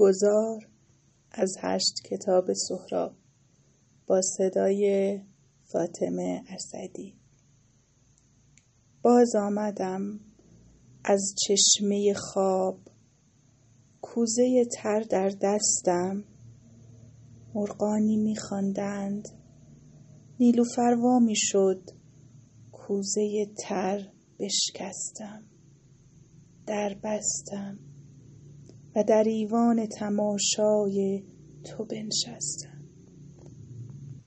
گذار از هشت کتاب سهراب با صدای فاطمه اسدی. باز آمدم از چشمه خواب کوزه تر در دستم. مرغانی میخواندند. نیلوفر می شد کوزه تر بشکستم. در بستم. و در ایوان تماشای تو بنشستم.